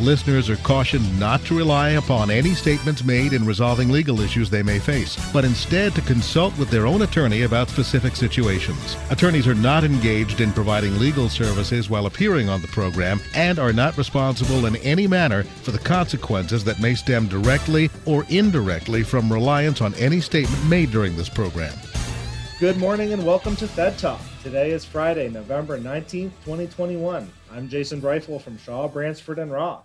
Listeners are cautioned not to rely upon any statements made in resolving legal issues they may face, but instead to consult with their own attorney about specific situations. Attorneys are not engaged in providing legal services while appearing on the program and are not responsible in any manner for the consequences that may stem directly or indirectly from reliance on any statement made during this program. Good morning and welcome to Fed Talk. Today is Friday, November 19th, 2021. I'm Jason Briefel from Shaw, Bransford, and Roth.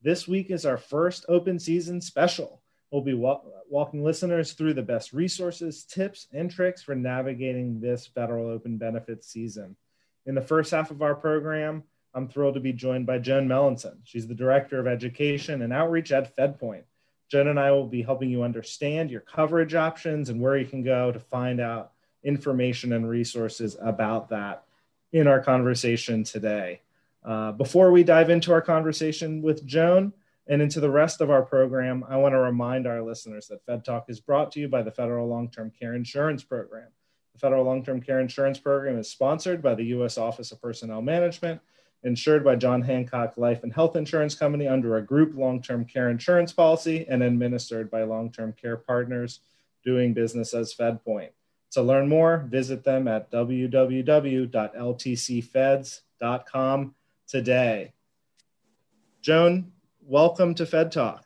This week is our first open season special. We'll be wa- walking listeners through the best resources, tips, and tricks for navigating this federal open benefits season. In the first half of our program, I'm thrilled to be joined by Joan Melanson. She's the Director of Education and Outreach at FedPoint. Joan and I will be helping you understand your coverage options and where you can go to find out information and resources about that in our conversation today. Uh, before we dive into our conversation with Joan and into the rest of our program, I want to remind our listeners that Fed Talk is brought to you by the Federal Long Term Care Insurance Program. The Federal Long Term Care Insurance Program is sponsored by the U.S. Office of Personnel Management, insured by John Hancock Life and Health Insurance Company under a group long term care insurance policy, and administered by Long Term Care Partners doing business as FedPoint. To learn more, visit them at www.ltcfeds.com today. Joan, welcome to Fed Talk.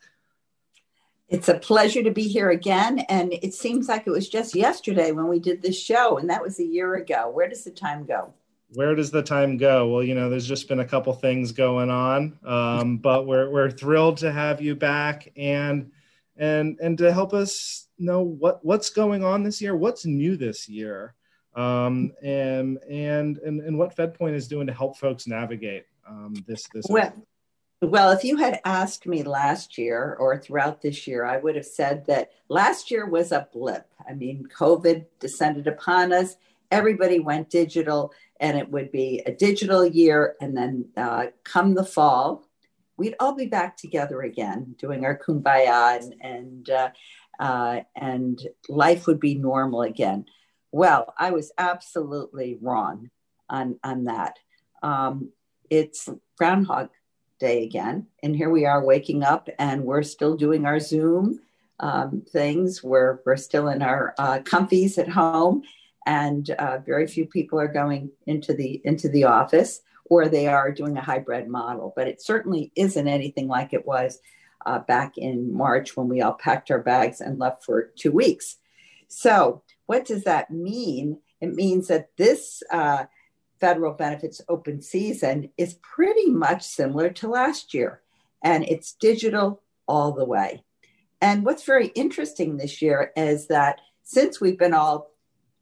It's a pleasure to be here again. And it seems like it was just yesterday when we did this show, and that was a year ago. Where does the time go? Where does the time go? Well, you know, there's just been a couple things going on, um, but we're, we're thrilled to have you back and and and to help us know what what's going on this year, what's new this year, um, and and and and what FedPoint is doing to help folks navigate um, this this. Well, well, if you had asked me last year or throughout this year, I would have said that last year was a blip. I mean, COVID descended upon us. Everybody went digital, and it would be a digital year. And then uh, come the fall, we'd all be back together again, doing our kumbaya and, and uh, uh, and life would be normal again. Well, I was absolutely wrong on, on that. Um, it's Groundhog Day again. And here we are waking up and we're still doing our Zoom um, things. We're, we're still in our uh, comfies at home and uh, very few people are going into the into the office or they are doing a hybrid model but it certainly isn't anything like it was uh, back in March when we all packed our bags and left for two weeks. So, what does that mean? It means that this uh, federal benefits open season is pretty much similar to last year, and it's digital all the way. And what's very interesting this year is that since we've been all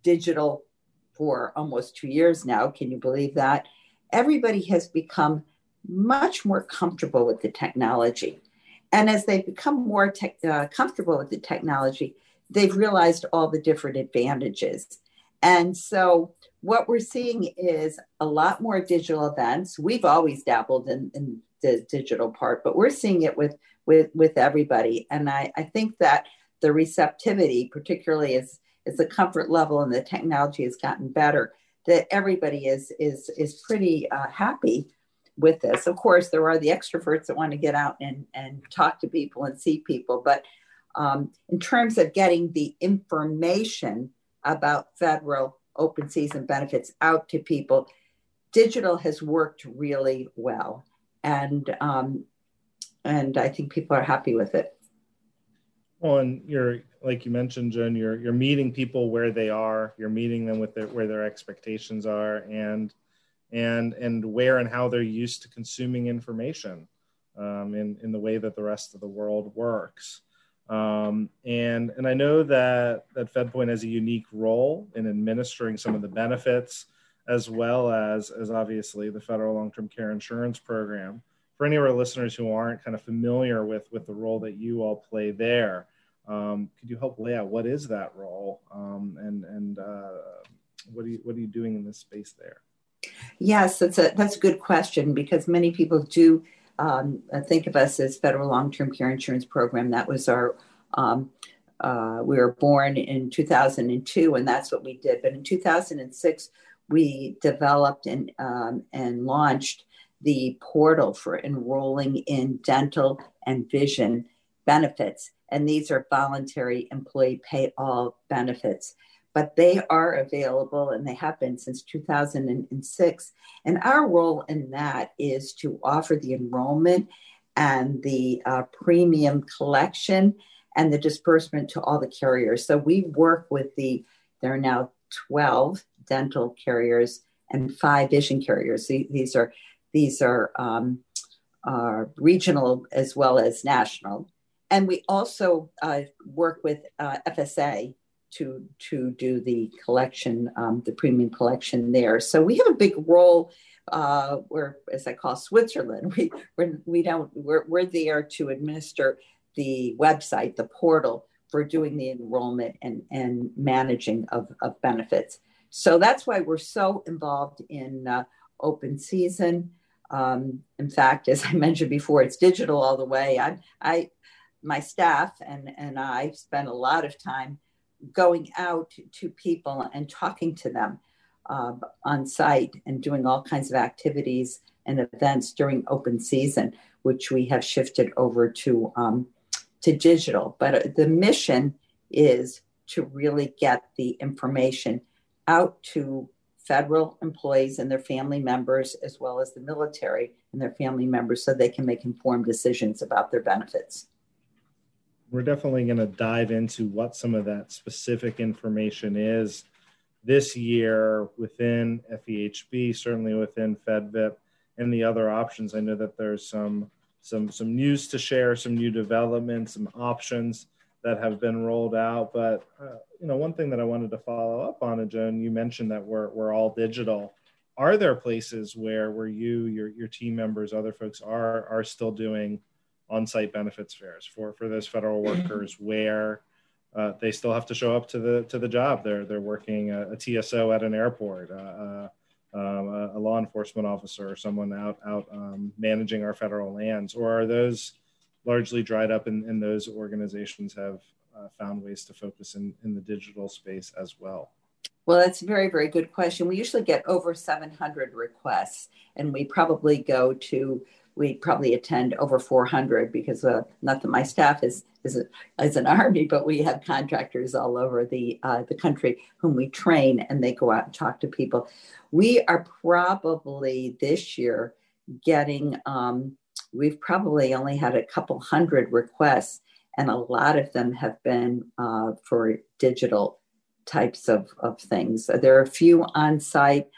digital for almost two years now, can you believe that? Everybody has become much more comfortable with the technology. And as they've become more uh, comfortable with the technology, they've realized all the different advantages. And so, what we're seeing is a lot more digital events. We've always dabbled in, in the digital part, but we're seeing it with with with everybody. And I, I think that the receptivity, particularly as as the comfort level and the technology has gotten better, that everybody is is is pretty uh, happy with this. Of course, there are the extroverts that want to get out and, and talk to people and see people. But um, in terms of getting the information about federal open season benefits out to people, digital has worked really well. And, um, and I think people are happy with it. Well, and you're like you mentioned, Jen. You're you're meeting people where they are. You're meeting them with their, where their expectations are, and and and where and how they're used to consuming information um, in in the way that the rest of the world works. Um, and and I know that that FedPoint has a unique role in administering some of the benefits, as well as as obviously the federal long-term care insurance program for any of our listeners who aren't kind of familiar with with the role that you all play there, um, could you help lay out what is that role um, and and uh, what are you what are you doing in this space there? Yes, that's a that's a good question because many people do um, think of us as federal long-term care insurance program. That was our um, uh, we were born in 2002, and that's what we did. But in 2006, we developed and um, and launched the portal for enrolling in dental and vision benefits, and these are voluntary employee pay all benefits. But they are available and they have been since 2006. And our role in that is to offer the enrollment and the uh, premium collection and the disbursement to all the carriers. So we work with the, there are now 12 dental carriers and five vision carriers. These are, these are um, regional as well as national. And we also uh, work with uh, FSA to, to do the collection, um, the premium collection there. So we have a big role uh, we're, as I call Switzerland, we, we're, we don't, we're, we're there to administer the website, the portal for doing the enrollment and, and managing of, of benefits. So that's why we're so involved in uh, open season. Um, in fact, as I mentioned before, it's digital all the way. I, I, my staff and, and I spend a lot of time going out to people and talking to them uh, on site and doing all kinds of activities and events during open season, which we have shifted over to um, to digital. But uh, the mission is to really get the information out to federal employees and their family members, as well as the military and their family members, so they can make informed decisions about their benefits. We're definitely going to dive into what some of that specific information is this year within FEHB, certainly within FedVIP, and the other options. I know that there's some some some news to share, some new developments, some options that have been rolled out. But uh, you know, one thing that I wanted to follow up on, Joan, you mentioned that we're we're all digital. Are there places where where you, your your team members, other folks are are still doing on-site benefits fairs for for those federal workers where uh, they still have to show up to the to the job. They're they're working a, a TSO at an airport. Uh, uh um, a, a, law enforcement officer or someone out out um, managing our federal lands, or are those largely dried up and, and those organizations have uh, found ways to focus in, in the digital space as well? Well, that's a very, very good question. We usually get over 700 requests, and we probably go to we probably attend over 400 because uh, not that my staff is is, a, is an army, but we have contractors all over the uh, the country whom we train, and they go out and talk to people. We are probably this year getting. Um, we've probably only had a couple hundred requests, and a lot of them have been uh, for digital types of, of things. There are a few on site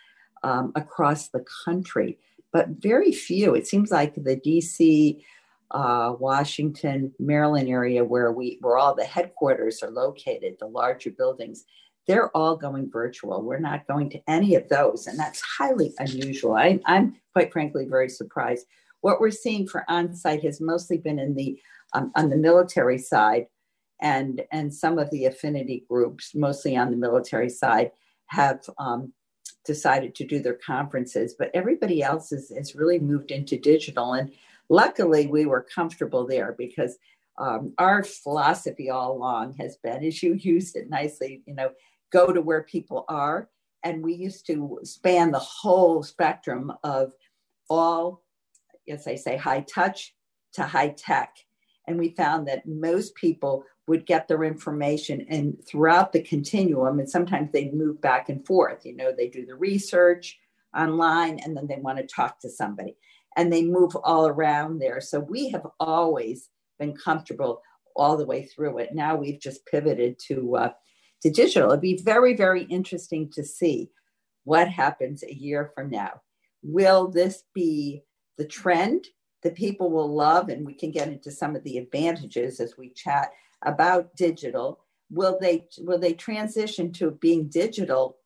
um, across the country but very few. It seems like the DC, uh, Washington, Maryland area where we where all the headquarters are located, the larger buildings, they're all going virtual. We're not going to any of those, and that's highly unusual. I, I'm quite frankly very surprised. What we're seeing for on-site has mostly been in the um, on the military side, and and some of the affinity groups, mostly on the military side, have um, decided to do their conferences, but everybody else is, has really moved into digital. And luckily, we were comfortable there because um, our philosophy all along has been, as you used it nicely, you know, go to where people are. And we used to span the whole spectrum of all, as I say, high touch to high tech. And we found that most people would get their information and throughout the continuum and sometimes they move back and forth you know they do the research online and then they want to talk to somebody and they move all around there. So we have always been comfortable all the way through it. Now we've just pivoted to uh, to digital. It'd be very very interesting to see what happens a year from now. Will this be the trend that people will love? And we can get into some of the advantages as we chat about digital will they will they transition to being digital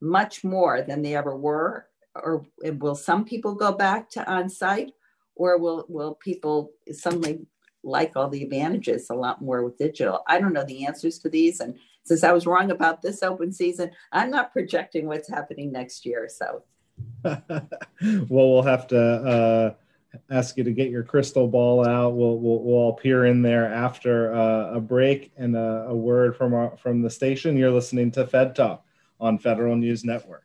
much more than they ever were or will some people go back to on site or will will people suddenly like all the advantages a lot more with digital? I don't know the answers to these, and since I was wrong about this open season, I'm not projecting what's happening next year. So, well, we'll have to uh, ask you to get your crystal ball out. We'll we'll, we'll all peer in there after uh, a break and a, a word from our, from the station. You're listening to Fed Talk on Federal News Network.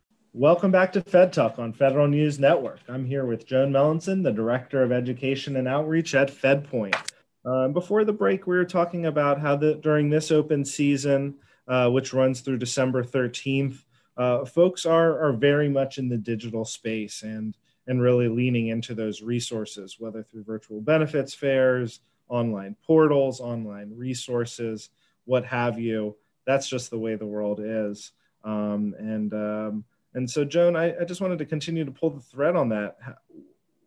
Welcome back to Fed Talk on Federal News Network. I'm here with Joan Melanson, the Director of Education and Outreach at FedPoint. Uh, before the break, we were talking about how the, during this open season, uh, which runs through December 13th, uh, folks are, are very much in the digital space and, and really leaning into those resources, whether through virtual benefits fairs, online portals, online resources, what have you. That's just the way the world is. Um, and um, and so, Joan, I, I, just wanted to continue to pull the thread on that.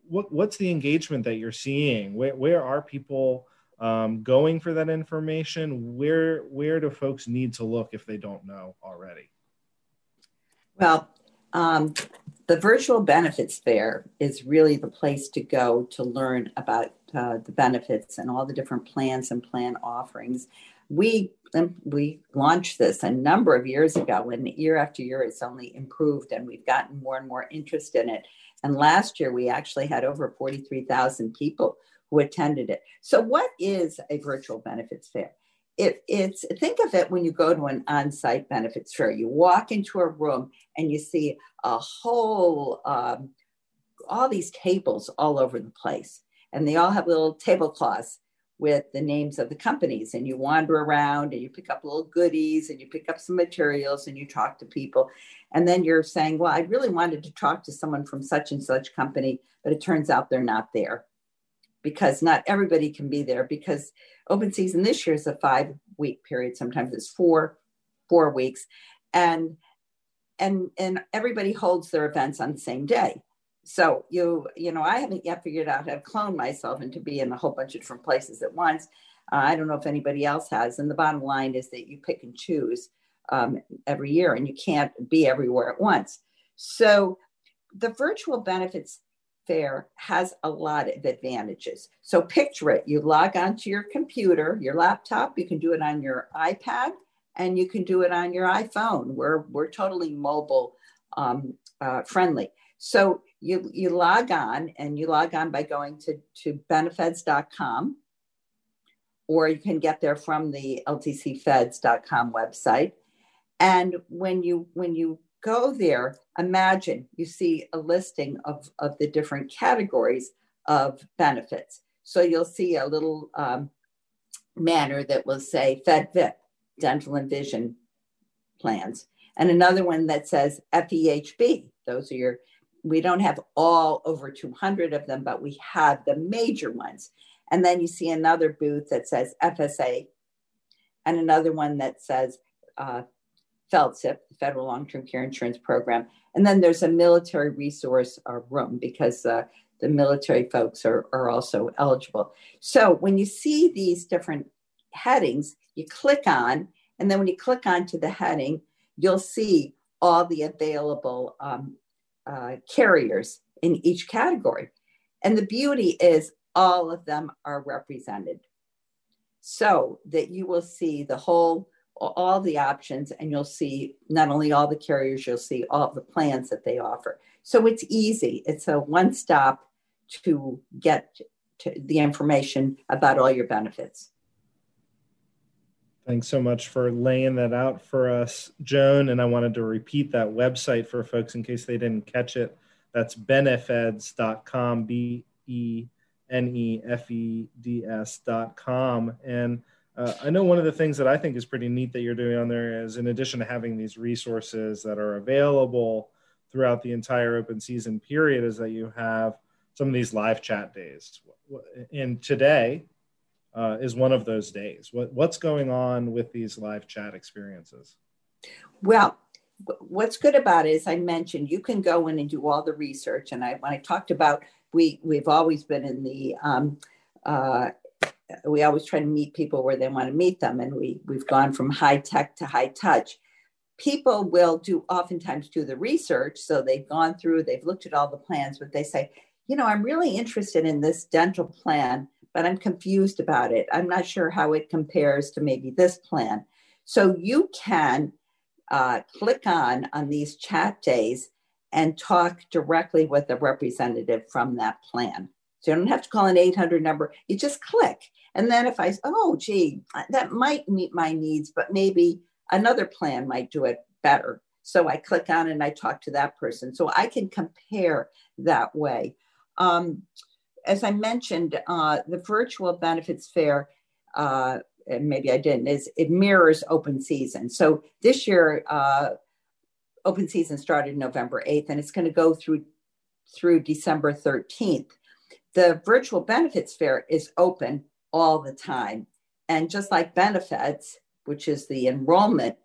What, what's the engagement that you're seeing? Where, where are people um, going for that information? Where, where do folks need to look if they don't know already? Well, um, the virtual benefits fair is really the place to go to learn about uh, the benefits and all the different plans and plan offerings. We we launched this a number of years ago, and year after year it's only improved, and we've gotten more and more interest in it. And last year we actually had over 43,000 people who attended it. So, what is a virtual benefits fair? It, it's think of it when you go to an on-site benefits fair. You walk into a room and you see a whole um, all these tables all over the place, and they all have little tablecloths with the names of the companies and you wander around and you pick up little goodies and you pick up some materials and you talk to people. And then you're saying well i really wanted to talk to someone from such and such company but it turns out they're not there. Because not everybody can be there because open season this year is a five week period. Sometimes it's four four weeks. And and and everybody holds their events on the same day so you you know i haven't yet figured out how to clone myself and to be in a whole bunch of different places at once. Uh, i don't know if anybody else has and the bottom line is that you pick and choose um, every year and you can't be everywhere at once. So the virtual benefits fair has a lot of advantages. So picture it you log onto your computer your laptop you can do it on your ipad and you can do it on your iphone. We're, we're totally mobile um, uh, friendly. So you, you log on and you log on by going to, to benefeds.com or you can get there from the ltcfeds.com website. And when you when you go there, imagine you see a listing of, of the different categories of benefits. So you'll see a little um, that will say FedVIP, dental and vision plans, and another one that says FEHB. Those are your we don't have all over 200 of them, but we have the major ones. And then you see another booth that says FSA and another one that says uh, FLTCIP, the Federal Long Term Care Insurance Program. And then there's a military resource uh, room because uh, the military folks are, are also eligible. So when you see these different headings, you click on, and then when you click onto the heading, you'll see all the available um, uh, carriers in each category. And the beauty is all of them are represented. So that you will see the whole all the options and you'll see not only all the carriers you'll see all the plans that they offer. So it's easy. It's a one stop to get to the information about all your benefits Thanks so much for laying that out for us, Joan. And I wanted to repeat that website for folks in case they didn't catch it. That's benefeds.com, B E N E F E D S.com. And uh, I know one of the things that I think is pretty neat that you're doing on there is, in addition to having these resources that are available throughout the entire open season period, is that you have some of these live chat days. And today uh, is one of those days. What, what's going on with these live chat experiences? Well, what's good about it is I mentioned you can go in and do all the research. And I when I talked about we we've always been in the um, uh, we always try to meet people where they want to meet them, and we we've gone from high tech to high touch. People will do oftentimes do the research, so they've gone through, they've looked at all the plans, but they say, you know, I'm really interested in this dental plan, but I'm confused about it. I'm not sure how it compares to maybe this plan. So you can uh, click on on these chat days and talk directly with a representative from that plan. So you don't have to call an 800 number. You just click. And then if I, oh, gee, that might meet my needs, but maybe another plan might do it better. So I click on and I talk to that person. So I can compare that way. Um, as I mentioned, uh, the virtual benefits fair uh, and maybe I didn't, is it mirrors open season. So this year, uh, open season started November 8th, and it's going to go through through December 13th. The virtual benefeds fair is open all the time. And just like benefits, which is the enrollment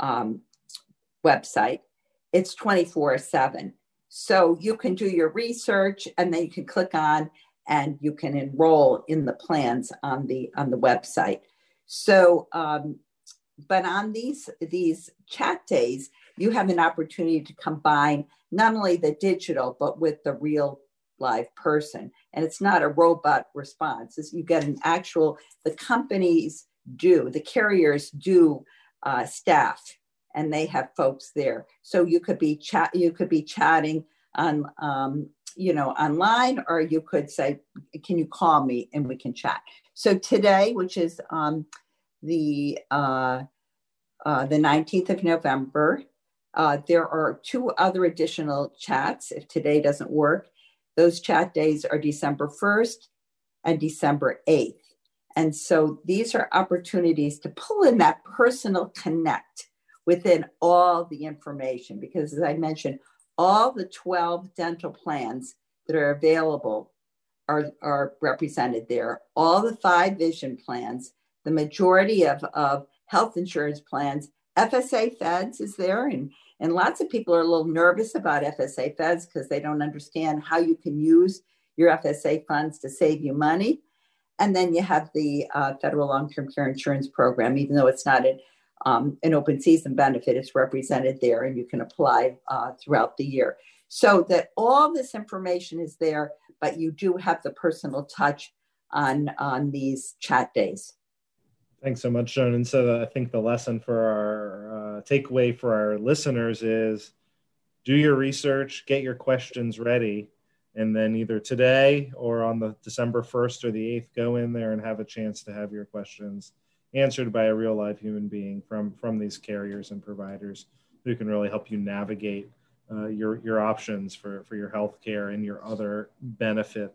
um, website, it's 24 7. So you can do your research and then you can click on and you can enroll in the plans on the on the website. So, um, but on these these chat days, you have an opportunity to combine not only the digital but with the real live person, and it's not a robot response. It's, you get an actual. The companies do the carriers do uh, staff, and they have folks there. So you could be chat. You could be chatting on. Um, you know, online, or you could say, "Can you call me and we can chat?" So today, which is um, the uh, uh, the 19th of November, uh, there are two other additional chats. If today doesn't work, those chat days are December 1st and December 8th. And so these are opportunities to pull in that personal connect within all the information, because as I mentioned, all the 12 dental plans that are available are, are represented there. All the five vision plans, the majority of, of health insurance plans, FSA feds is there. And, and lots of people are a little nervous about FSA feds because they don't understand how you can use your FSA funds to save you money. And then you have the uh, federal long term care insurance program, even though it's not an, um, an open season benefit, is represented there and you can apply uh, throughout the year. So that all this information is there but you do have the personal touch on on these chat days. Thanks so much, Joan. And so I think the lesson for our uh, takeaway for our listeners is do your research, get your questions ready, and then either today or on the December 1st or the 8th, go in there and have a chance to have your questions answered by a real live human being from, from these carriers and providers who can really help you navigate uh, your your options for for your health care and your other benefit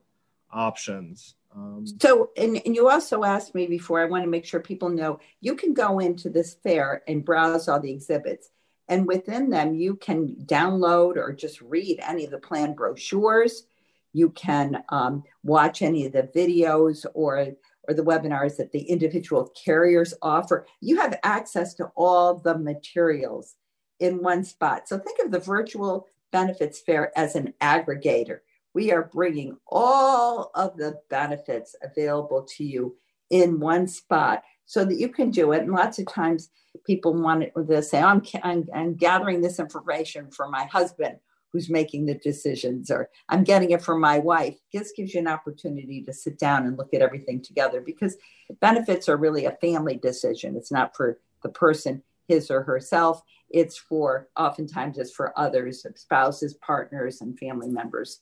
options. Um, so, and, and you also asked me before, I want to make sure people know you can go into this fair and browse all the exhibits. And within them, you can download or just read any of the plan brochures. You can um, watch any of the videos or, or the webinars that the individual carriers offer. You have access to all the materials in one spot. So think of the virtual benefits fair as an aggregator. We are bringing all of the benefits available to you in one spot so that you can do it. And lots of times people want to say, oh, I'm, I'm, I'm gathering this information for my husband who's making the decisions, or I'm getting it from my wife. This gives you an opportunity to sit down and look at everything together because benefits are really a family decision. It's not for the person, his or herself it's for oftentimes it's for others spouses partners and family members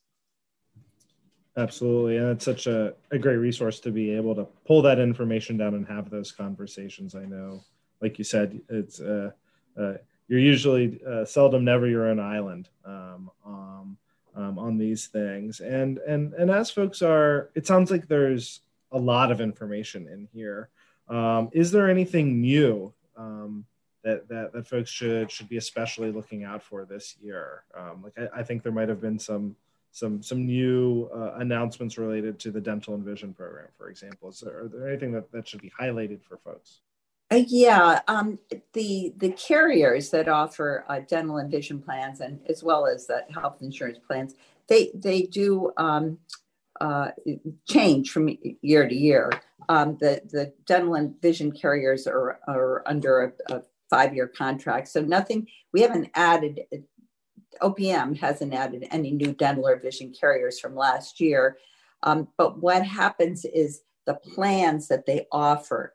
absolutely and it's such a, a great resource to be able to pull that information down and have those conversations i know like you said it's uh, uh, you're usually uh, seldom never your own island um, um, um, on these things and and and as folks are it sounds like there's a lot of information in here um, is there anything new um, that, that that folks should should be especially looking out for this year. Um, like I, I, think there might have been some some some new uh, announcements related to the dental and vision program, for example? Is there, are there anything that, that should be highlighted for folks? Uh, yeah, um, the the carriers that offer uh, dental and vision plans, and as well as uh, health insurance plans, they they do um, uh, change from year to year. Um, the the dental and vision carriers are are under a, a five year contract, so nothing. We haven't added OPM hasn't added any new dental or vision carriers from last year. Um, but what happens is the plans that they offer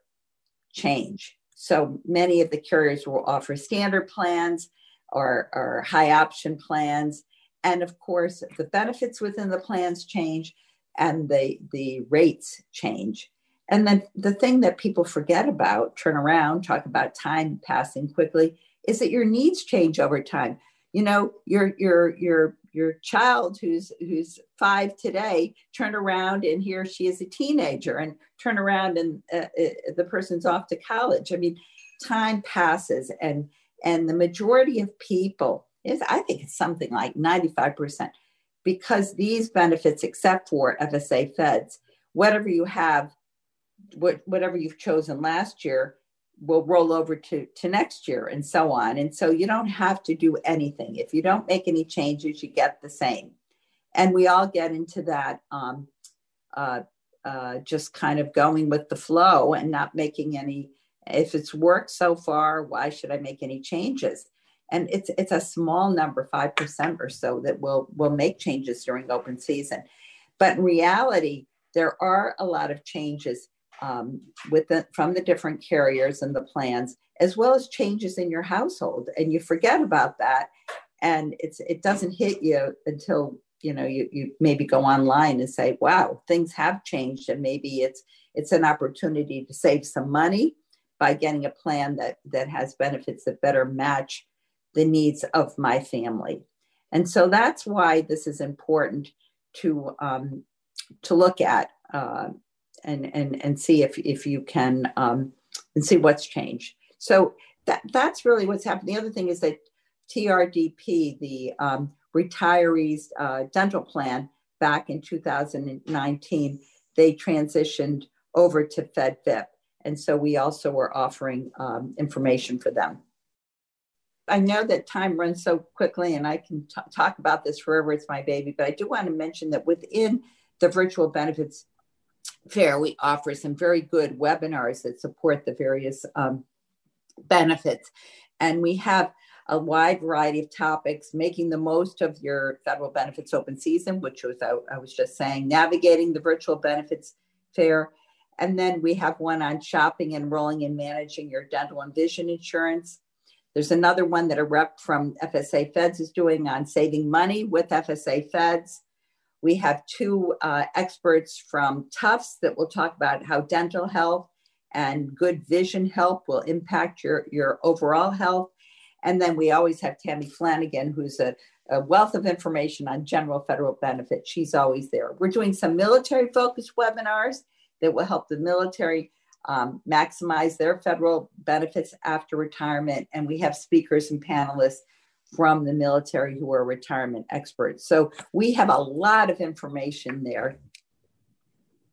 change. So many of the carriers will offer standard plans or, or high option plans. And of course, the benefits within the plans change and the, the rates change. And then the thing that people forget about, turn around, talk about time passing quickly, is that your needs change over time you know your your your your child who's who's five today turn around and here she is a teenager and turn around and uh, uh, the person's off to college. I mean time passes and and the majority of people is i think it's something like 95% because these benefits except for fsa feds whatever you have what, whatever you've chosen last year will roll over to, to next year and so on. And so you don't have to do anything. If you don't make any changes, you get the same. And we all get into that um, uh, uh, just kind of going with the flow and not making any, if it's worked so far, why should I make any changes? And it's it's a small number, five percent or so, that will will make changes during open season. But in reality, there are a lot of changes um, with the, from the different carriers and the plans, as well as changes in your household. And you forget about that, and it's it doesn't hit you until you know you you maybe go online and say, "Wow, things have changed," and maybe it's it's an opportunity to save some money by getting a plan that that has benefits that better match the needs of my family. And so that's why this is important to um, to look at. Uh, and and and see if if you can um, and see what's changed. So that that's really what's happened. The other thing is that TRDP, the um, retirees uh, dental plan, back in 2019, they transitioned over to FedVIP, and so we also were offering um, information for them. I know that time runs so quickly, and I can t- talk about this forever. It's my baby, but I do want to mention that within the virtual benefits fair, we offer some very good webinars that support the various um, benefits. And we have a wide variety of topics, making the most of your federal benefits open season, which was I, I was just saying, navigating the virtual benefits fair. And then we have one on shopping, enrolling, and managing your dental and vision insurance. There's another one that a rep from FSA Feds is doing on saving money with FSA Feds. We have two uh, experts from Tufts that will talk about how dental health and good vision help will impact your, your overall health. And then we always have Tammy Flanagan, who's a, a wealth of information on general federal benefits. She's always there. We're doing some military focused webinars that will help the military um, maximize their federal benefits after retirement. And we have speakers and panelists from the military who are retirement experts. So we have a lot of information there.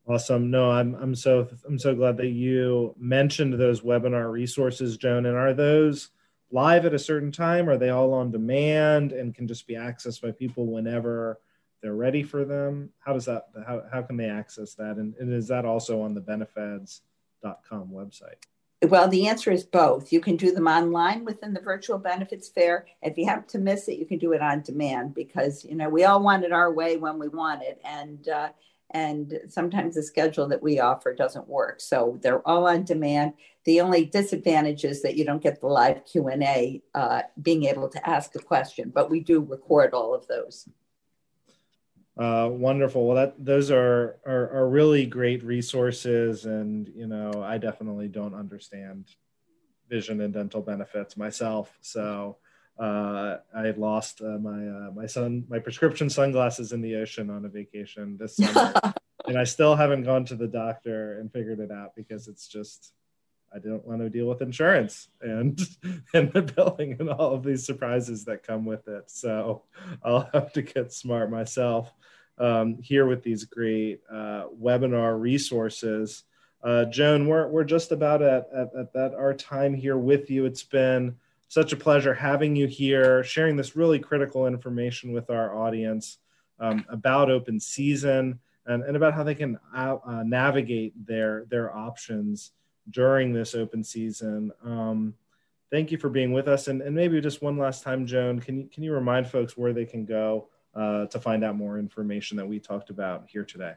Awesome. No, I'm I'm so I'm so glad that you mentioned those webinar resources, Joan. And are those live at a certain time? Are they all on demand and can just be accessed by people whenever they're ready for them? How does that how, how can they access that? And, and is that also on the benefeds.com website? Well, the answer is both. You can do them online within the virtual benefits fair. If you happen to miss it, you can do it on demand because you know we all want it our way when we want it, and uh, and sometimes the schedule that we offer doesn't work. So they're all on demand. The only disadvantage is that you don't get the live Q and A, uh, being able to ask a question, but we do record all of those. Uh, wonderful. Well, that those are, are, are really great resources, and you know, I definitely don't understand vision and dental benefits myself. So uh, I lost uh, my uh, my son my prescription sunglasses in the ocean on a vacation this summer, and I still haven't gone to the doctor and figured it out because it's just I didn't want to deal with insurance and and the billing and all of these surprises that come with it. So I'll have to get smart myself um, here with these great uh, webinar resources. Uh, Joan, we're, we're just about at, at, at that our time here with you. It's been such a pleasure having you here, sharing this really critical information with our audience um, about open season and, and about how they can uh, uh, navigate their their options during this open season. Um, thank you for being with us, and, and maybe just one last time, Joan, can you can you remind folks where they can go uh, to find out more information that we talked about here today?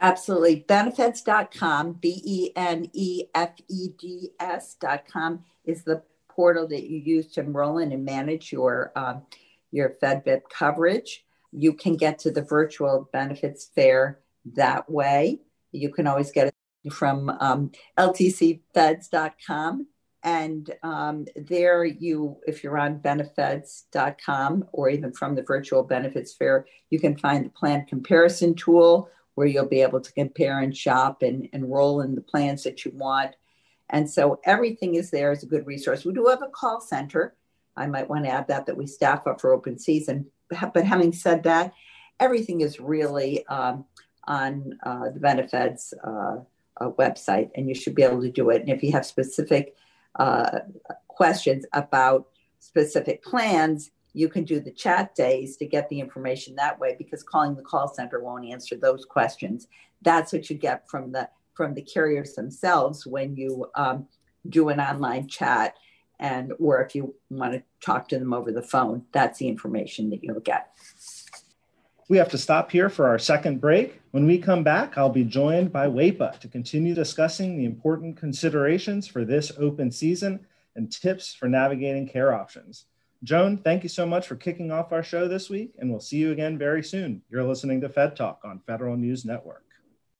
Absolutely. Benefeds.com, B E N E F E D S.com is the portal that you use to enroll in and manage your, um, your FedVIP coverage. You can get to the virtual benefits fair that way. You can always get from um, ltcfeds.com. And um, there, you, if you're on benefeds.com or even from the virtual benefits fair, you can find the plan comparison tool where you'll be able to compare and shop and enroll in the plans that you want. And so everything is there as a good resource. We do have a call center. I might want to add that that we staff up for open season. But having said that, everything is really um, on uh, the benefeds. uh, uh, website, and you should be able to do it. And if you have specific uh, questions about specific plans, you can do the chat days to get the information that way because calling the call center won't answer those questions. That's what you get from the from the carriers themselves when you um, do an online chat and or if you want to talk to them over the phone that's the information that you'll get we have to stop here for our second break. When we come back, I'll be joined by WAEPA to continue discussing the important considerations for this open season and tips for navigating care options. Joan, thank you so much for kicking off our show this week, and we'll see you again very soon. You're listening to Fed Talk on Federal News Network.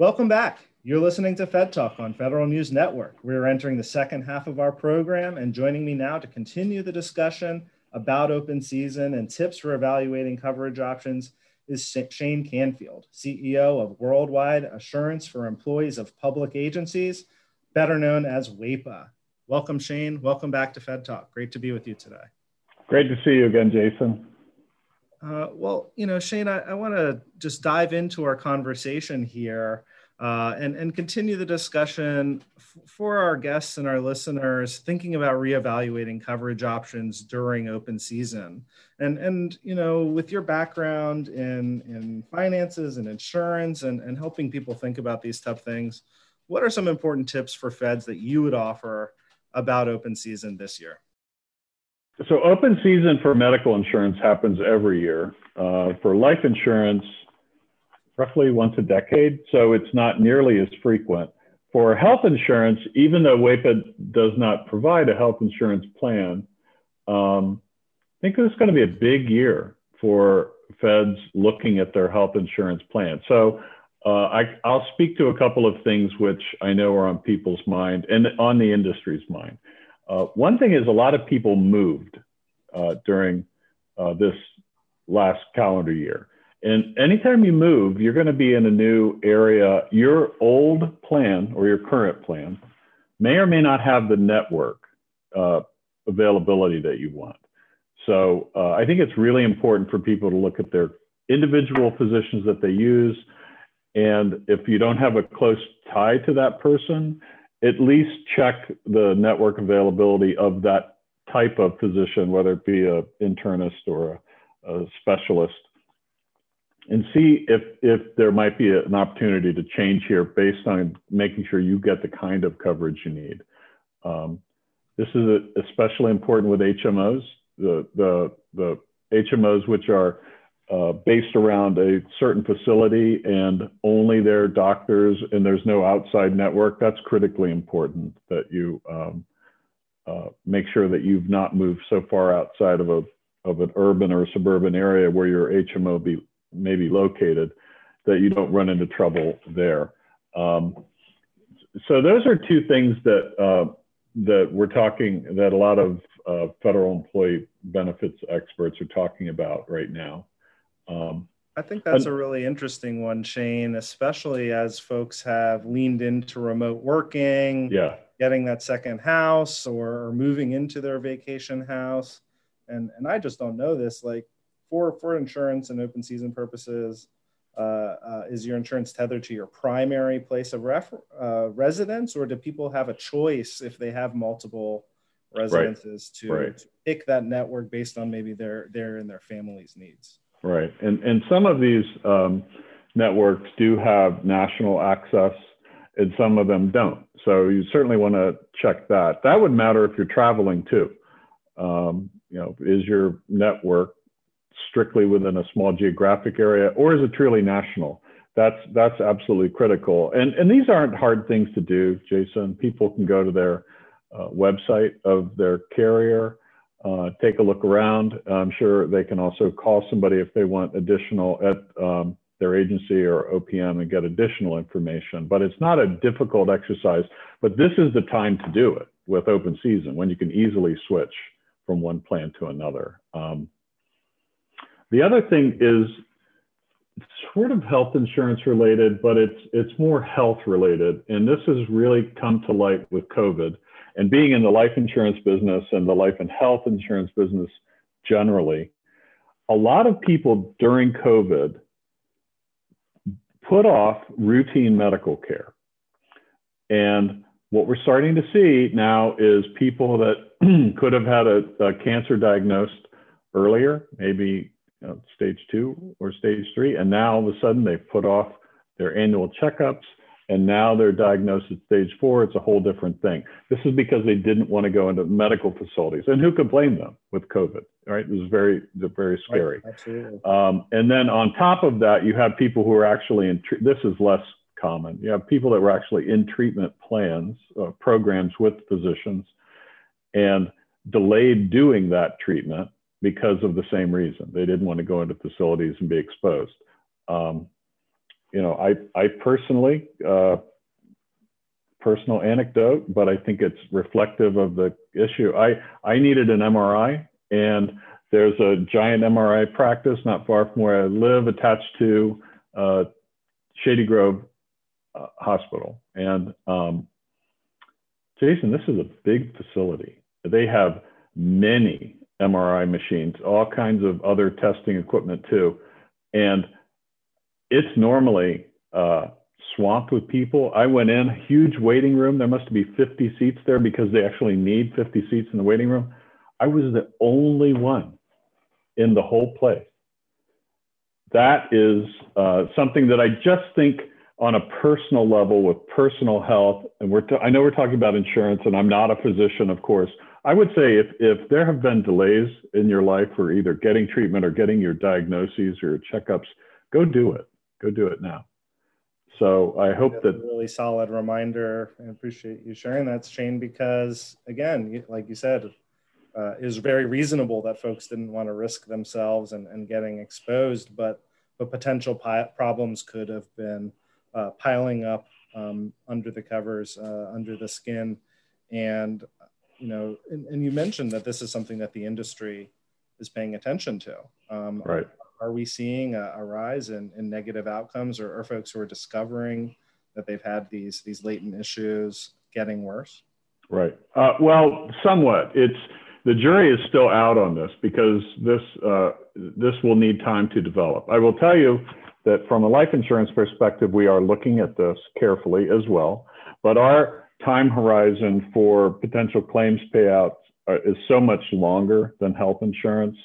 Welcome back. You're listening to Fed Talk on Federal News Network. We're entering the second half of our program, and joining me now to continue the discussion about open season and tips for evaluating coverage options is Shane Canfield, CEO of Worldwide Assurance for Employees of Public Agencies, better known as WAEPA. Welcome, Shane. Welcome back to Fed Talk. Great to be with you today. Great to see you again, Jason. Uh, well, you know, Shane, I, I want to just dive into our conversation here uh, and, and continue the discussion f- for our guests and our listeners thinking about reevaluating coverage options during open season. And, and you know, with your background in, in finances and insurance and, and helping people think about these tough things, what are some important tips for feds that you would offer about open season this year? So, open season for medical insurance happens every year. Uh, for life insurance, roughly once a decade, so it's not nearly as frequent. For health insurance, even though WAEPA does not provide a health insurance plan, um, I think it's going to be a big year for feds looking at their health insurance plan. So uh, I, will speak to a couple of things which I know are on people's mind and on the industry's mind. Uh, one thing is a lot of people moved uh, during uh, this last calendar year. And anytime you move, you're going to be in a new area. Your old plan or your current plan may or may not have the network uh, availability that you want. So uh, I think it's really important for people to look at their individual physicians that they use. And if you don't have a close tie to that person, at least check the network availability of that type of physician, whether it be a internist or a, a specialist, and see if if there might be an opportunity to change here based on making sure you get the kind of coverage you need. Um, this is especially important with HMOs. The the the HMOs which are uh, based around a certain facility and only their doctors and there's no outside network, that's critically important that you um, uh, make sure that you've not moved so far outside of a of an urban or suburban area where your HMO be, may be located that you don't run into trouble there. Um, so those are two things that uh, that we're talking that a lot of uh, federal employee benefits experts are talking about right now. Um, I think that's a really interesting one, Shane, especially as folks have leaned into remote working, yeah. getting that second house or, moving into their vacation house. And, and I just don't know this. Like for, for insurance and open season purposes, uh, uh, is your insurance tethered to your primary place of ref, uh, residence, or do people have a choice if they have multiple residences right. To, right. to pick that network based on maybe their their and their family's needs? Right, and and some of these um, networks do have national access, and some of them don't. So you certainly want to check that. That would matter if you're traveling too. Um, you know, is your network strictly within a small geographic area, or is it truly national? That's that's absolutely critical. And and these aren't hard things to do, Jason. People can go to their uh, website of their carrier uh, take a look around. I'm sure they can also call somebody if they want additional at um, their agency or OPM and get additional information. But it's not a difficult exercise. But this is the time to do it with open season when you can easily switch from one plan to another. Um, the other thing is sort of health insurance related, but it's it's more health related, and this has really come to light with COVID and being in the life insurance business and the life and health insurance business generally, a lot of people during COVID put off routine medical care. And what we're starting to see now is people that could have had a, a cancer diagnosed earlier, maybe you know, stage two or stage three, and now all of a sudden they've put off their annual checkups and now they're diagnosed at stage four. It's a whole different thing. This is because they didn't want to go into medical facilities, and who could blame them with COVID? Right? It was very, very scary. Right, absolutely. Um, and then on top of that, you have people who are actually in. This is less common. You have people that were actually in treatment plans, uh, programs with physicians, and delayed doing that treatment because of the same reason. They didn't want to go into facilities and be exposed. Um, you know, I, I personally, uh, personal anecdote, but I think it's reflective of the issue. I, I needed an MRI and there's a giant MRI practice not far from where I live attached to uh, Shady Grove uh, Hospital. And um, Jason, this is a big facility. They have many MRI machines, all kinds of other testing equipment too. And it's normally uh, swamped with people. I went in, huge waiting room. There must be 50 seats there because they actually need 50 seats in the waiting room. I was the only one in the whole place. That is uh, something that I just think on a personal level with personal health, and we're I know we're talking about insurance, and I'm not a physician, of course. I would say if, if there have been delays in your life for either getting treatment or getting your diagnoses or checkups, go do it go do it now. So I hope That's that really solid reminder. I appreciate you sharing that, Shane, because again, like you said, uh, is very reasonable that folks didn't want to risk themselves and, and getting exposed, but but potential pi- problems could have been uh, piling up um, under the covers, uh, under the skin, and you know, and, and, you mentioned that this is something that the industry is paying attention to. Um, right are we seeing a, a rise in, in, negative outcomes or, or folks who are discovering that they've had these these latent issues getting worse? Right. Uh, well, somewhat. It's the jury is still out on this because this uh, this will need time to develop. I will tell you that from a life insurance perspective, we are looking at this carefully as well. But our time horizon for potential claims payouts is so much longer than health insurance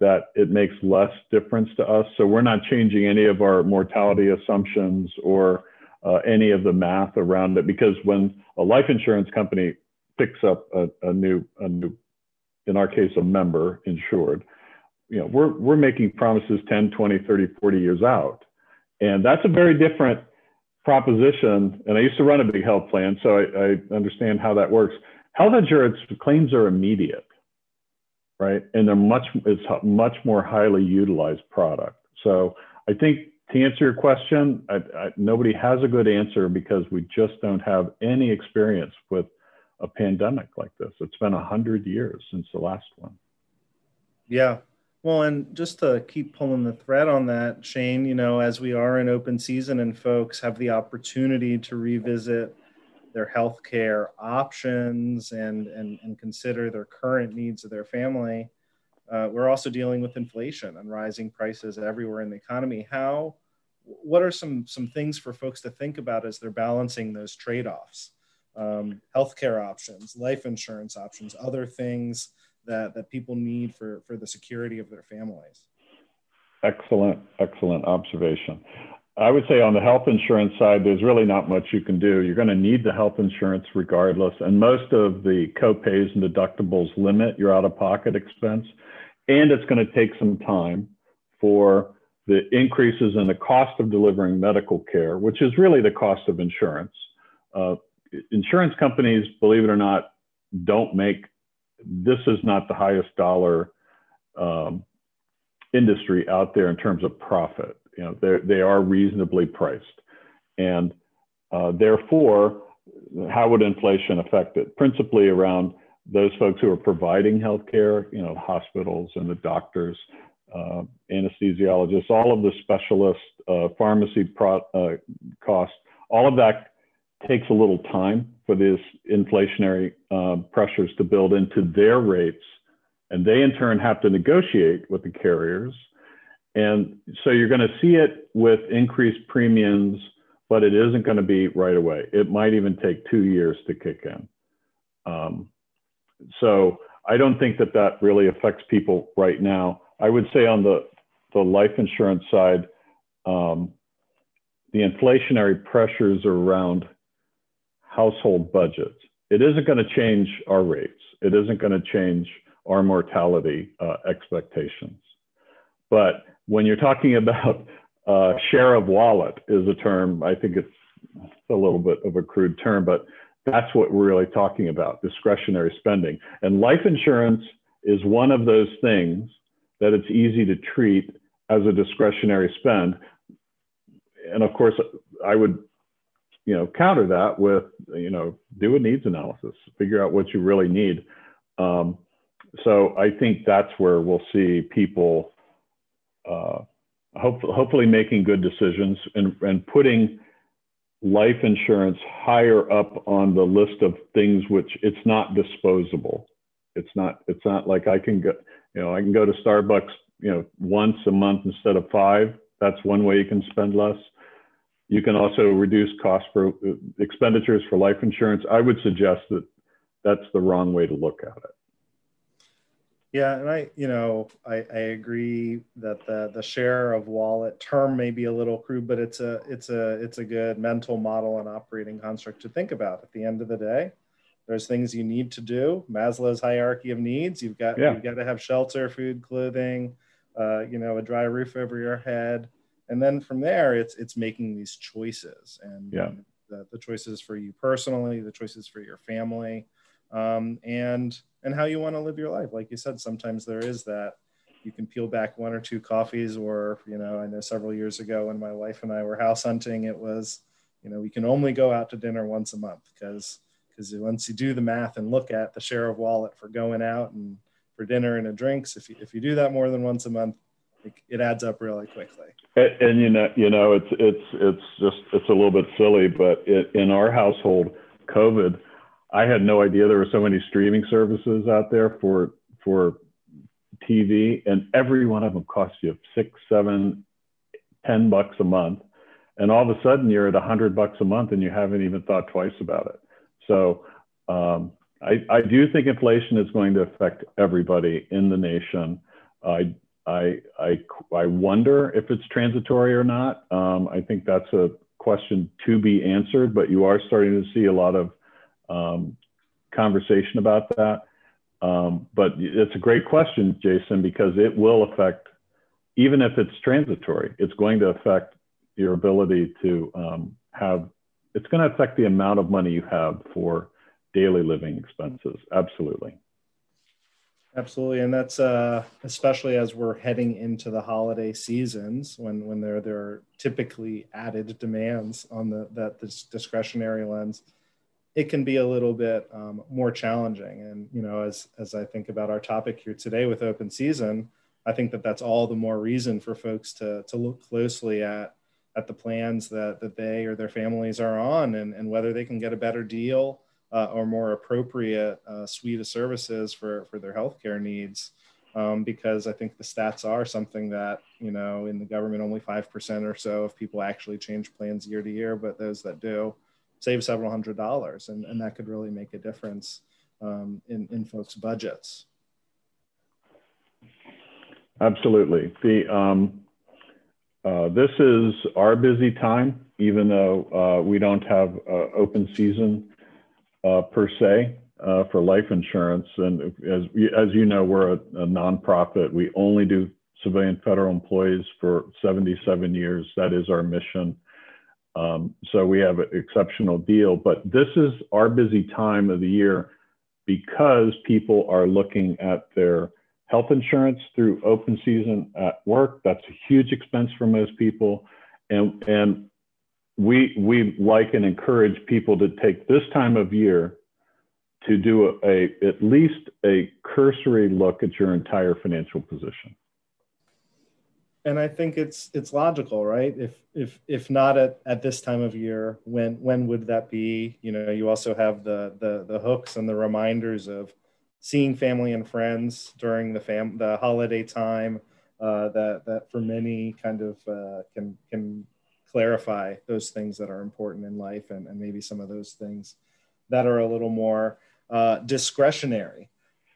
that it makes less difference to us. So we're not changing any of our mortality assumptions or uh, any of the math around it because when a life insurance company picks up a, a new, a new, in our case, a member insured, you know, we're, we're making promises 10, 20, 30, 40 years out. And that's a very different proposition. And I used to run a big health plan, so I, I understand how that works. Health insurance claims are immediate, right? And they're much, it's a much more highly utilized product. So I think to answer your question, I, I, nobody has a good answer because we just don't have any experience with a pandemic like this. It's been a hundred years since the last one. Yeah, well, and just to keep pulling the thread on that, Shane, you know, as we are in open season and folks have the opportunity to revisit their healthcare options and, and, and consider their current needs of their family, uh, we're also dealing with inflation and rising prices everywhere in the economy. How, what are some, some things for folks to think about as they're balancing those trade offs? Um, healthcare options, life insurance options, other things that that people need for for the security of their families. Excellent, excellent observation. I would say on the health insurance side, there's really not much you can do. You're going to need the health insurance regardless, and most of the copays and deductibles limit your out-of-pocket expense, and it's going to take some time for the increases in the cost of delivering medical care, which is really the cost of insurance. Uh, insurance companies, believe it or not, don't make this is not the highest dollar um, industry out there in terms of profit. You know, they are reasonably priced, and uh, therefore, how would inflation affect it? Principally around those folks who are providing healthcare, you know, hospitals and the doctors, uh, anesthesiologists, all of the specialist uh, pharmacy uh, costs, all of that takes a little time for these inflationary uh, pressures to build into their rates. And they in turn have to negotiate with the carriers. And so you're going to see it with increased premiums, but it isn't going to be right away. It might even take two years to kick in. Um, so I don't think that that really affects people right now. I would say on the, the life insurance side, um, the inflationary pressures around household budgets. It isn't going to change our rates. It isn't going to change our mortality uh, expectations. But when you're talking about uh, share of wallet is a term, I think it's, a little bit of a crude term, but that's what we're really talking about, discretionary spending. And life insurance is one of those things that it's easy to treat as a discretionary spend. And of course, I would you know, counter that with, you know, do a needs analysis, figure out what you really need. Um, so I think that's where we'll see people uh, hopefully, hopefully making good decisions and, and putting life insurance higher up on the list of things which it's not disposable. It's not, it's not like I can go, you know, I can go to Starbucks, you know, once a month instead of five. That's one way you can spend less. You can also reduce costs for uh, expenditures for life insurance. I would suggest that that's the wrong way to look at it. Yeah, and I, you know, I, I agree that the the share of wallet term may be a little crude, but it's a it's a it's a good mental model and operating construct to think about. At the end of the day, there's things you need to do. Maslow's hierarchy of needs. You've got yeah. you've got to have shelter, food, clothing, uh, you know, a dry roof over your head and then from there it's it's making these choices and yeah. the, the choices for you personally the choices for your family um, and and how you want to live your life. Like you said sometimes there is that you can peel back one or two coffees or you know i know several years ago when my wife and i were house hunting it was you know we can only go out to dinner once a month because because once you do the math and look at the share of wallet for going out and for dinner and a drinks if you, if you do that more than once a month it, it adds up really quickly. And, and, you know, you know, it's it's it's just it's a little bit silly, but it, in our household, COVID, I had no idea there were so many streaming services out there for for TV, and every one of them costs you six, seven, ten bucks a month, and all of a sudden you're at a hundred bucks a month, and you haven't even thought twice about it. So um, I, I, do think inflation is going to affect everybody in the nation. I, I, I, I wonder if it's transitory or not. Um, I think that's a question to be answered, but you are starting to see a lot of um, conversation about that. Um, but it's a great question, Jason, because it will affect, even if it's transitory, it's going to affect your ability to um, have, it's going to affect the amount of money you have for daily living expenses. Absolutely. Absolutely, and that's uh, especially as we're heading into the holiday seasons when when there there are typically added demands on the that this discretionary lens. It can be a little bit um, more challenging, and you know, as as I think about our topic here today with open season, I think that that's all the more reason for folks to to look closely at at the plans that that they or their families are on, and and whether they can get a better deal uh, or more appropriate uh, suite of services for, for their healthcare needs. Um, because I think the stats are something that, you know, in the government, only 5% or so of people actually change plans year to year, but those that do save several hundred dollars. And, and that could really make a difference um, in, in folks' budgets. Absolutely. The, um, uh, this is our busy time, even though uh, we don't have uh, open season uh, per se uh, for life insurance. And as, as you know, we're a, a nonprofit. We only do civilian federal employees for 77 years. That is our mission. Um, so we have an exceptional deal. But this is our busy time of the year because people are looking at their health insurance through open season at work. That's a huge expense for most people. And, and we we like and encourage people to take this time of year to do a, a, at least a cursory look at your entire financial position and i think it's it's logical right? If if if not at, at this time of year when when would that be? You know you also have the the the hooks and the reminders of seeing family and friends during the fam the holiday time uh, that that for many kind of uh, can can clarify those things that are important in life and, and maybe some of those things that are a little more uh, discretionary.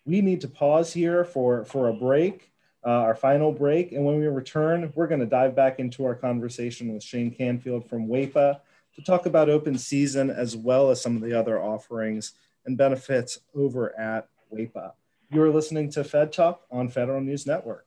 We need to pause here for, for a break, uh, our final break. And when we return, we're going to dive back into our conversation with Shane Canfield from WAEPA to talk about open season as well as some of the other offerings and benefits over at WAEPA. You're listening to Fed Talk on Federal News Network.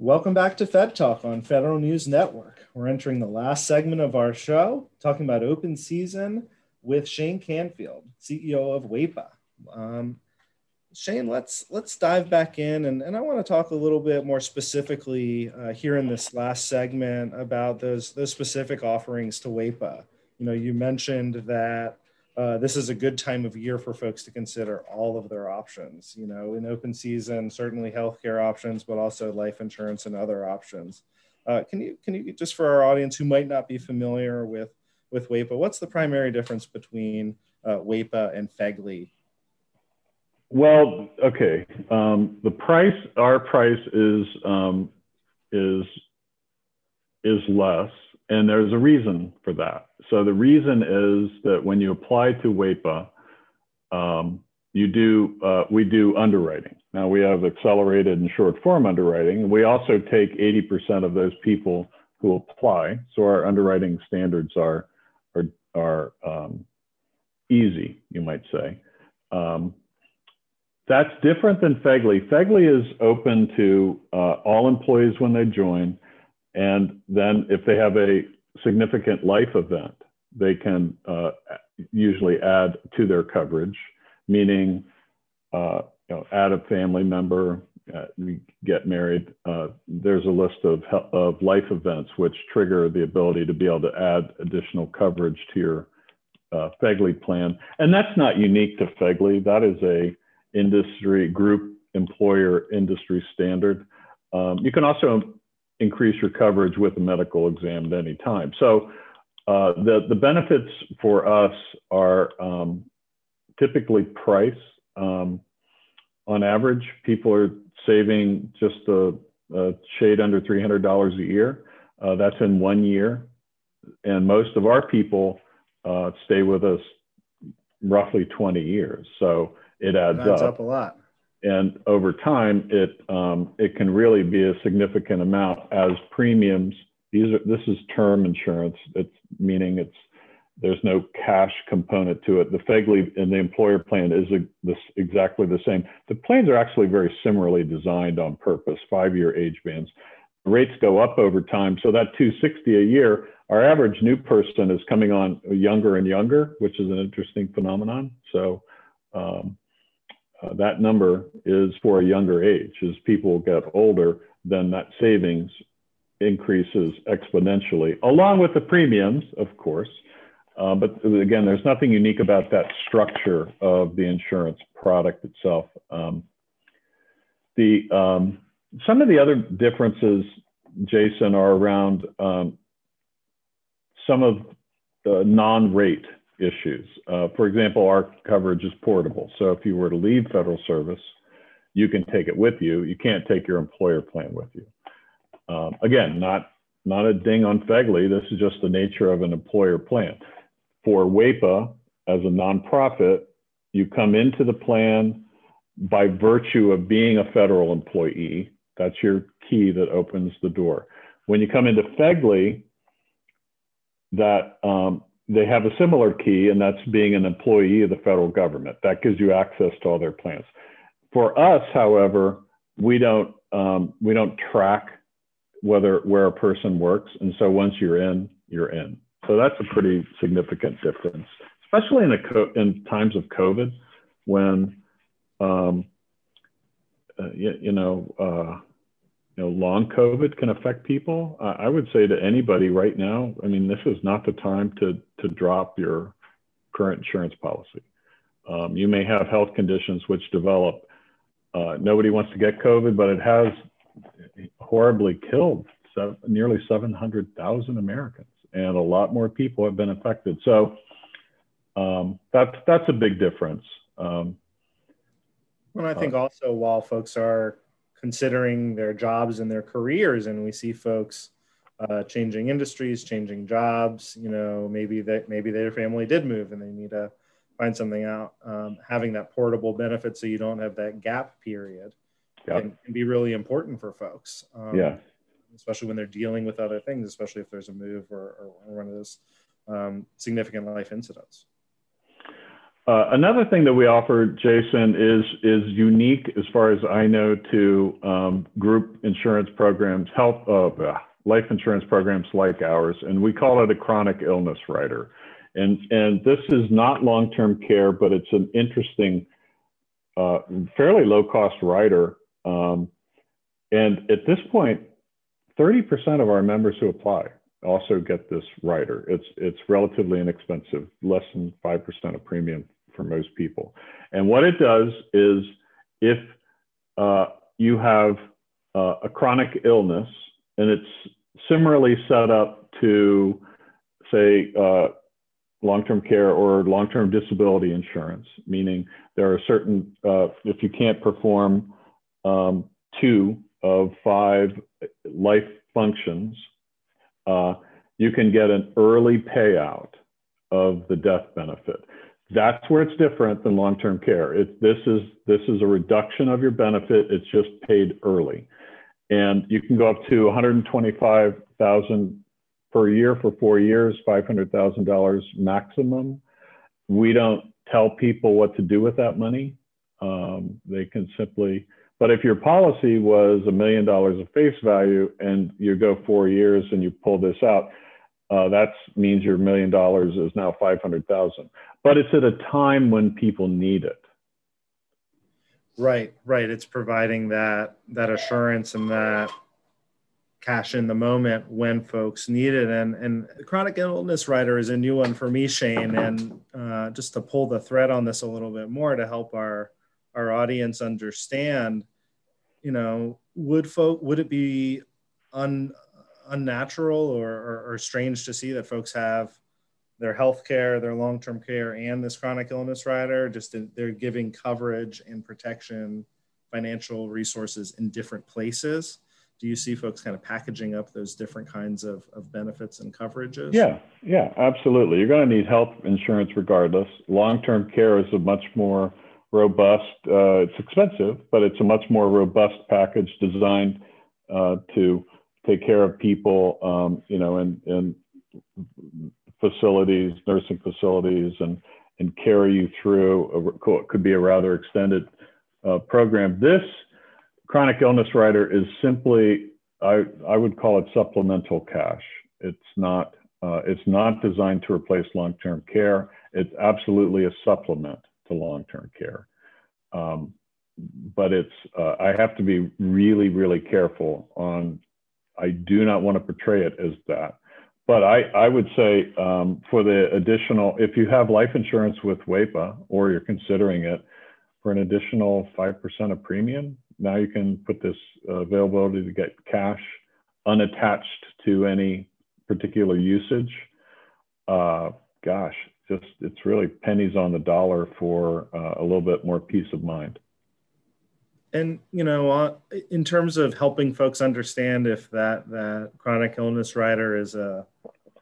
Welcome back to Fed Talk on Federal News Network. We're entering the last segment of our show, talking about open season with Shane Canfield, CEO of WAEPA. Um, Shane, let's let's dive back in, and, and I want to talk a little bit more specifically uh, here in this last segment about those those specific offerings to WAEPA. You know, you mentioned that uh, this is a good time of year for folks to consider all of their options. You know, in open season, certainly healthcare options, but also life insurance and other options. Uh, can you can you just for our audience who might not be familiar with with WAEPA, what's the primary difference between uh, WAEPA and FEGLI? Well, okay. Um, the price, our price is um, is is less and there's a reason for that. So the reason is that when you apply to WAEPA, um, you do uh, we do underwriting. Now we have accelerated and short form underwriting. We also take 80% of those people who apply. So our underwriting standards are are are um, easy, you might say. Um, that's different than FEGLI. FEGLI is open to uh, all employees when they join. And then if they have a significant life event, they can uh, usually add to their coverage, meaning uh, you know, add a family member, uh, get married. Uh, there's a list of, of life events which trigger the ability to be able to add additional coverage to your uh, FEGLI plan, and that's not unique to FEGLI. That is a industry group employer industry standard. Um, you can also increase your coverage with a medical exam at any time. So uh, the the benefits for us are um, typically price. Um, on average, people are saving just a, a shade under $300 a year. Uh, that's in one year. And most of our people uh, stay with us roughly 20 years. So it adds, it adds up. up. a lot. And over time, it, um, it can really be a significant amount as premiums. These are, this is term insurance. It's meaning it's there's no cash component to it. The FEGLI and the employer plan is a, this, exactly the same. The plans are actually very similarly designed on purpose, five-year age bands. Rates go up over time, so that 260 a year, our average new person is coming on younger and younger, which is an interesting phenomenon. So um, uh, that number is for a younger age. As people get older, then that savings increases exponentially, along with the premiums, of course. Uh, but again, there's nothing unique about that structure of the insurance product itself. Um, the um, some of the other differences, Jason, are around um, some of the non-rate issues. Uh, for example, our coverage is portable. So if you were to leave federal service, you can take it with you. You can't take your employer plan with you. Um, again, not not a ding on FEGLI. This is just the nature of an employer plan for WAEPA as a nonprofit, you come into the plan by virtue of being a federal employee. That's your key that opens the door. When you come into FEGLI, that um, they have a similar key, and that's being an employee of the federal government. That gives you access to all their plans. For us, however, we don't um, we don't track whether where a person works, and so once you're in, you're in. So that's a pretty significant difference, especially in, a in times of COVID when, um, uh, you, you, know, uh, you know, long COVID can affect people. Uh, I would say to anybody right now, I mean, this is not the time to, to drop your current insurance policy. Um, you may have health conditions which develop. Uh, nobody wants to get COVID, but it has horribly killed seven, nearly 700,000 Americans and a lot more people have been affected. So um, that's that's a big difference. Um, well, I think uh, also while folks are considering their jobs and their careers, and we see folks uh, changing industries, changing jobs, you know, maybe that maybe their family did move and they need to find something out. Um, having that portable benefit so you don't have that gap period yep. can, can, be really important for folks. Um, yeah especially when they're dealing with other things, especially if there's a move or, or one of those um, significant life incidents. Uh, another thing that we offer, Jason, is is unique as far as I know to um, group insurance programs, health uh, life insurance programs like ours, and we call it a chronic illness rider. And and this is not long term care, but it's an interesting, uh, fairly low cost rider. Um, and at this point, 30% of our members who apply also get this rider. It's, it's relatively inexpensive, less than 5% of premium for most people. And what it does is if uh, you have uh, a chronic illness and it's similarly set up to, say, uh, long-term care or long-term disability insurance, meaning there are certain, uh, if you can't perform um, two of five life functions, uh, you can get an early payout of the death benefit. That's where it's different than long-term care. It, this is this is a reduction of your benefit. It's just paid early, and you can go up to 125,000 per year for four years, $500,000 maximum. We don't tell people what to do with that money. Um, they can simply but if your policy was a million dollars of face value and you go four years and you pull this out, uh, that means your million dollars is now 500,000. But it's at a time when people need it. Right, right. It's providing that that assurance and that cash in the moment when folks need it. And and chronic illness rider is a new one for me, Shane. And uh, just to pull the thread on this a little bit more to help our our audience understand, you know, would folk would it be un, unnatural or, or, or strange to see that folks have their health care, their long term care, and this chronic illness rider. Just in, they're giving coverage and protection, financial resources in different places. Do you see folks kind of packaging up those different kinds of, of benefits and coverages? Yeah, yeah, absolutely. You're going to need health insurance regardless. Long term care is a much more robust, uh, it's expensive, but it's a much more robust package designed uh, to take care of people, um, you know, and, and facilities, nursing facilities, and and carry you through a, could be a rather extended uh, program. This chronic illness rider is simply, I, I would call it supplemental cash. It's not, uh, it's not designed to replace long-term care. It's absolutely a supplement to long-term care. Um, but it's, uh, I have to be really, really careful on, I do not want to portray it as that but I, I would say um, for the additional, if you have life insurance with WAEPA or you're considering it for an additional 5% of premium, now you can put this uh, availability to get cash unattached to any particular usage. Uh, gosh, just it's really pennies on the dollar for uh, a little bit more peace of mind and you know uh, in terms of helping folks understand if that that chronic illness rider is a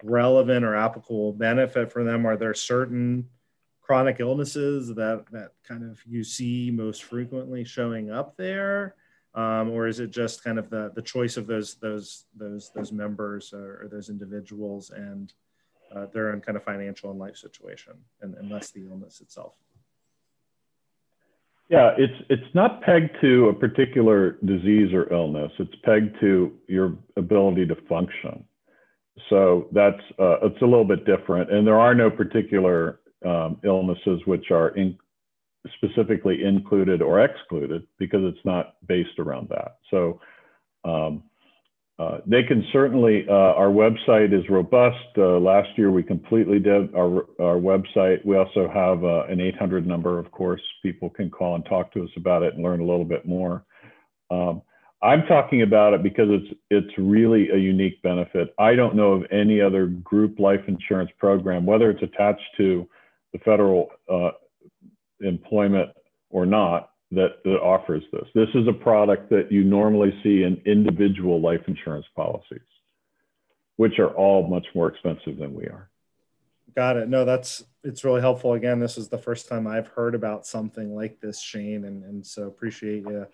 relevant or applicable benefit for them are there certain chronic illnesses that that kind of you see most frequently showing up there? Um, or is it just kind of the the choice of those those those those members or, or those individuals and uh, their own kind of financial and life situation and, and less the illness itself yeah, it's it's not pegged to a particular disease or illness. It's pegged to your ability to function. So that's uh, it's a little bit different, and there are no particular um, illnesses which are in, specifically included or excluded because it's not based around that. So um, uh, they can certainly, uh, our website is robust. Uh, last year we completely did our, our website. We also have uh, an 800 number, of course. People can call and talk to us about it and learn a little bit more. Um, I'm talking about it because it's, it's really a unique benefit. I don't know of any other group life insurance program, whether it's attached to the federal uh, employment or not, that, that offers this. This is a product that you normally see in individual life insurance policies, which are all much more expensive than we are. Got it. No, that's it's really helpful. Again, this is the first time I've heard about something like this, Shane, and, and so appreciate you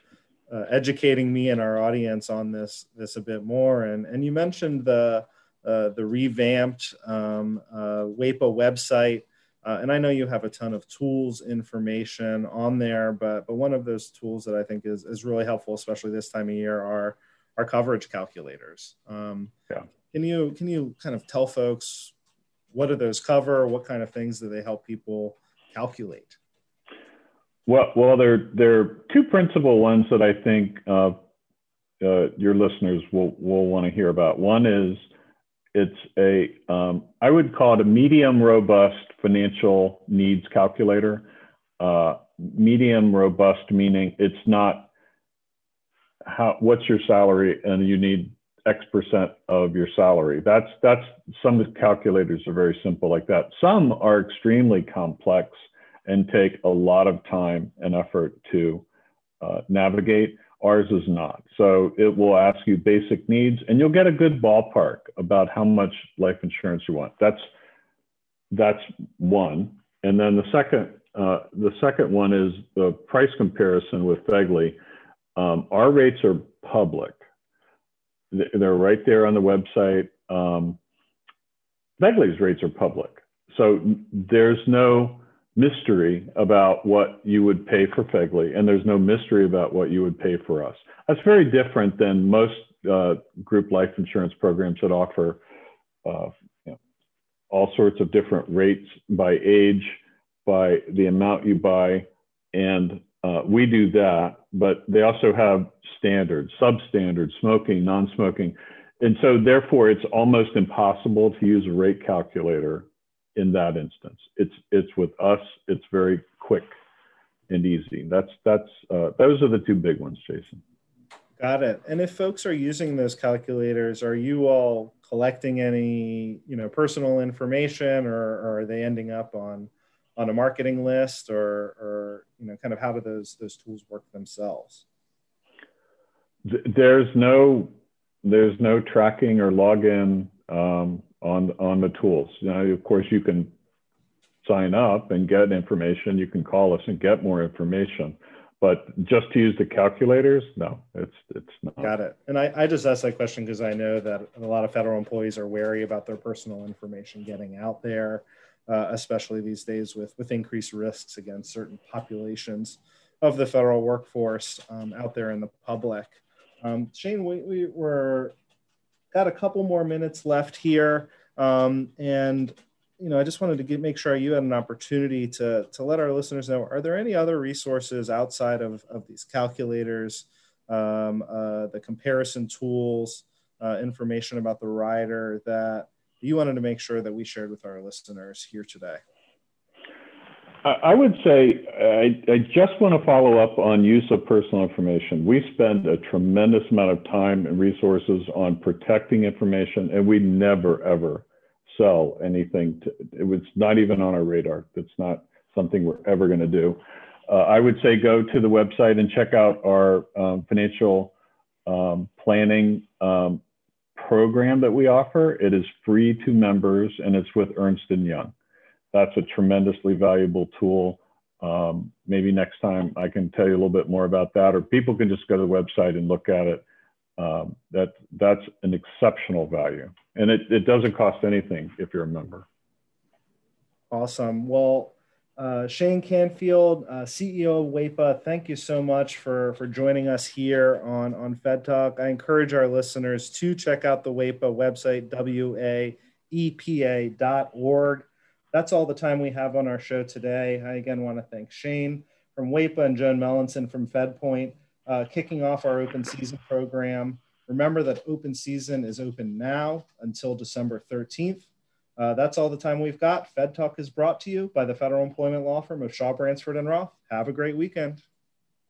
uh, educating me and our audience on this this a bit more. And and you mentioned the uh, the revamped um, uh, WAEPA website. Uh, and I know you have a ton of tools information on there, but but one of those tools that I think is, is really helpful, especially this time of year, are our coverage calculators. Um, yeah. Can you can you kind of tell folks what do those cover? What kind of things do they help people calculate? Well, well, there there are two principal ones that I think uh, uh, your listeners will will want to hear about. One is it's a um, I would call it a medium robust financial needs calculator. Uh, medium robust meaning it's not how what's your salary and you need X percent of your salary. That's that's some calculators are very simple like that. Some are extremely complex and take a lot of time and effort to uh, navigate. Ours is not. So it will ask you basic needs and you'll get a good ballpark about how much life insurance you want. That's that's one. And then the second uh, the second one is the price comparison with FEGLI. Um, our rates are public. They're right there on the website. Um, FEGLI's rates are public. So there's no mystery about what you would pay for FEGLI, and there's no mystery about what you would pay for us. That's very different than most uh, group life insurance programs that offer uh, you know, all sorts of different rates by age, by the amount you buy, and uh, we do that, but they also have standards, substandards, smoking, non-smoking. And so therefore it's almost impossible to use a rate calculator in that instance. It's, it's with us, it's very quick and easy. That's, that's, uh, those are the two big ones, Jason. Got it. And if folks are using those calculators, are you all collecting any, you know, personal information or, or are they ending up on, on a marketing list or, or you know kind of how do those those tools work themselves there's no there's no tracking or login um, on on the tools. Now of course you can sign up and get information. You can call us and get more information. But just to use the calculators no it's it's not. Got it. And i, I just asked that question because i know that a lot of federal employees are wary about their personal information getting out there uh, especially these days with, with increased risks against certain populations of the federal workforce um, out there in the public. Um, Shane, we, we were got a couple more minutes left here. Um, and, you know, I just wanted to get, make sure you had an opportunity to, to let our listeners know, are there any other resources outside of, of these calculators, um, uh, the comparison tools, uh, information about the rider that you wanted to make sure that we shared with our listeners here today? I would say I, I, just want to follow up on use of personal information. We spend a tremendous amount of time and resources on protecting information, and we never ever sell anything. To, it was not even on our radar. That's not something we're ever going to do. Uh, I would say go to the website and check out our um, financial um, planning um, program that we offer. It is free to members and it's with Ernst & Young. That's a tremendously valuable tool. Um, maybe next time I can tell you a little bit more about that, or people can just go to the website and look at it. Um, that that's an exceptional value, and it, it doesn't cost anything if you're a member. Awesome. Well, uh, Shane Canfield, uh, CEO of WAEPA, thank you so much for, for joining us here on, on Fed Talk. I encourage our listeners to check out the WAEPA website, waepa.org. That's all the time we have on our show today. I again want to thank Shane from WAEPA and Joan Mellenson from FedPoint, uh, kicking off our open season program. Remember that open season is open now until December 13th. Uh, that's all the time we've got. Fed Talk is brought to you by the federal employment law firm of Shaw Bransford and Roth. Have a great weekend.